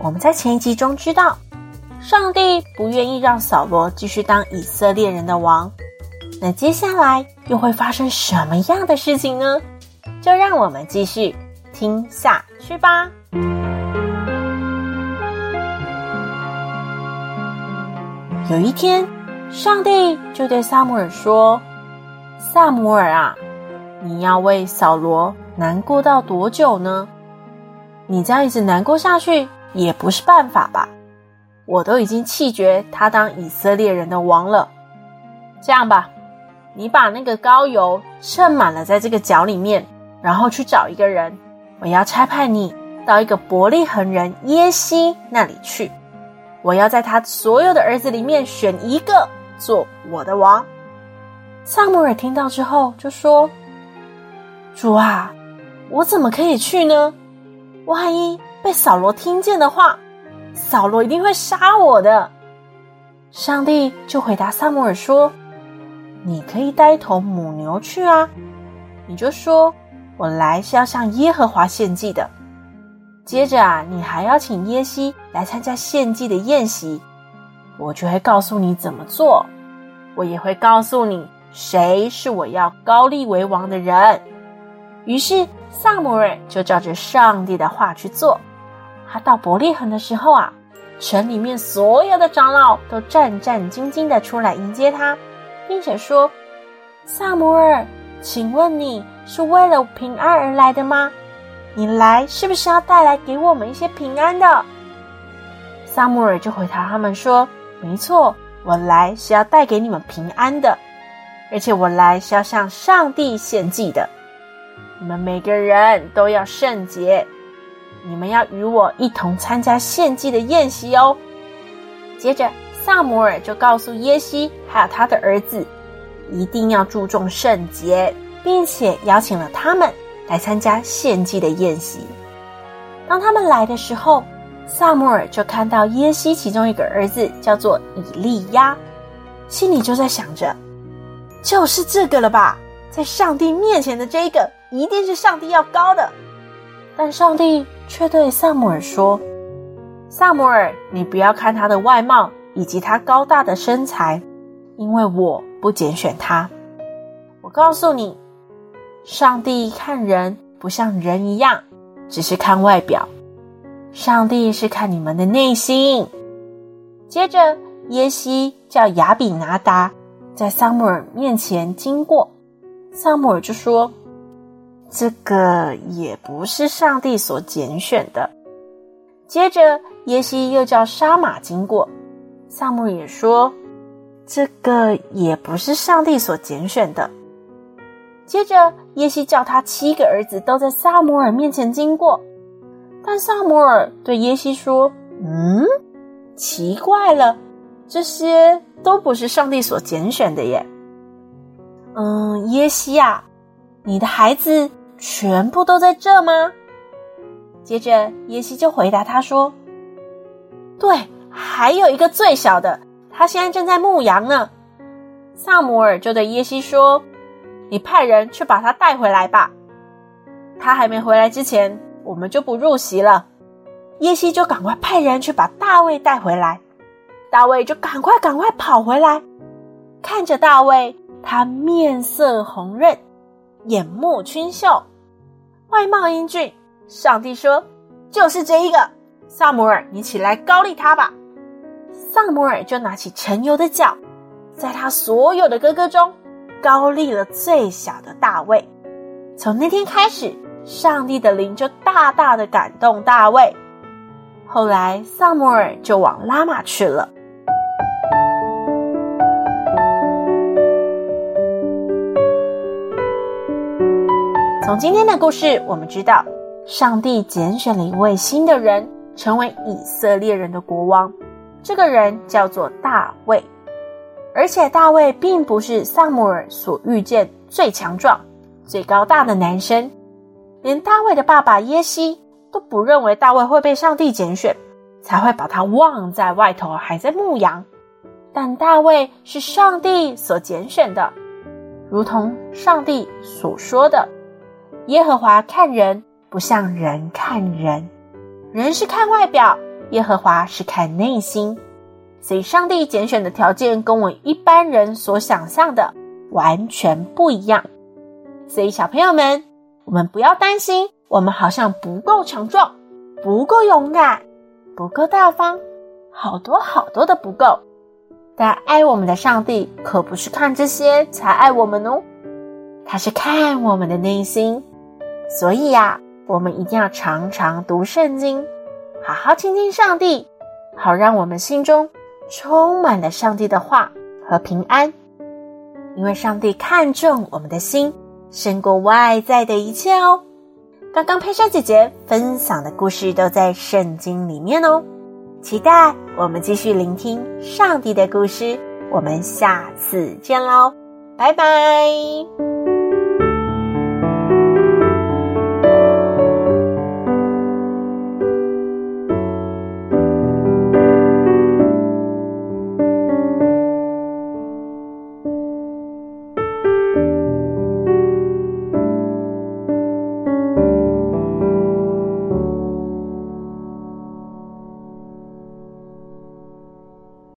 我们在前一集中知道，上帝不愿意让扫罗继续当以色列人的王。那接下来又会发生什么样的事情呢？就让我们继续听下去吧。有一天，上帝就对撒母耳说：“撒母耳啊，你要为扫罗难过到多久呢？你这样一直难过下去。”也不是办法吧？我都已经弃绝他当以色列人的王了。这样吧，你把那个膏油盛满了在这个角里面，然后去找一个人。我要差派你到一个伯利恒人耶西那里去。我要在他所有的儿子里面选一个做我的王。撒母耳听到之后就说：“主啊，我怎么可以去呢？万一……”被扫罗听见的话，扫罗一定会杀我的。上帝就回答撒母耳说：“你可以带一头母牛去啊，你就说我来是要向耶和华献祭的。接着啊，你还要请耶西来参加献祭的宴席，我就会告诉你怎么做，我也会告诉你谁是我要高立为王的人。”于是撒母耳就照着上帝的话去做。他到伯利恒的时候啊，城里面所有的长老都战战兢兢的出来迎接他，并且说：“撒母耳，请问你是为了平安而来的吗？你来是不是要带来给我们一些平安的？”撒母耳就回答他们说：“没错，我来是要带给你们平安的，而且我来是要向上帝献祭的。你们每个人都要圣洁。”你们要与我一同参加献祭的宴席哦。接着，撒母耳就告诉耶西还有他的儿子，一定要注重圣洁，并且邀请了他们来参加献祭的宴席。当他们来的时候，撒母耳就看到耶西其中一个儿子叫做以利押，心里就在想着，就是这个了吧，在上帝面前的这个，一定是上帝要高的。但上帝。却对撒母耳说：“撒母耳，你不要看他的外貌以及他高大的身材，因为我不拣选他。我告诉你，上帝看人不像人一样，只是看外表。上帝是看你们的内心。”接着，耶西叫亚比拿达在撒母耳面前经过，撒母耳就说。这个也不是上帝所拣选的。接着，耶西又叫沙马经过，撒母也说：“这个也不是上帝所拣选的。”接着，耶西叫他七个儿子都在撒摩尔面前经过，但撒摩尔对耶西说：“嗯，奇怪了，这些都不是上帝所拣选的耶。”嗯，耶西啊，你的孩子。全部都在这吗？接着耶西就回答他说：“对，还有一个最小的，他现在正在牧羊呢。”撒母耳就对耶西说：“你派人去把他带回来吧。他还没回来之前，我们就不入席了。”耶西就赶快派人去把大卫带回来。大卫就赶快赶快跑回来，看着大卫，他面色红润。眼目清秀，外貌英俊。上帝说：“就是这一个，撒摩尔，你起来高立他吧。”撒摩尔就拿起陈油的脚，在他所有的哥哥中高立了最小的大卫。从那天开始，上帝的灵就大大的感动大卫。后来，撒摩尔就往拉玛去了。从今天的故事，我们知道，上帝拣选了一位新的人，成为以色列人的国王。这个人叫做大卫，而且大卫并不是撒母耳所遇见最强壮、最高大的男生，连大卫的爸爸耶西都不认为大卫会被上帝拣选，才会把他忘在外头，还在牧羊。但大卫是上帝所拣选的，如同上帝所说的：“耶和华看人不像人看人，人是看外表。”耶和华是看内心，所以上帝拣选的条件跟我一般人所想象的完全不一样。所以小朋友们，我们不要担心，我们好像不够强壮，不够勇敢，不够大方，好多好多的不够。但爱我们的上帝可不是看这些才爱我们哦，他是看我们的内心。所以呀，我们一定要常常读圣经。好好亲近上帝，好让我们心中充满了上帝的话和平安。因为上帝看重我们的心，胜过外在的一切哦。刚刚佩珊姐姐分享的故事都在圣经里面哦。期待我们继续聆听上帝的故事。我们下次见喽，拜拜。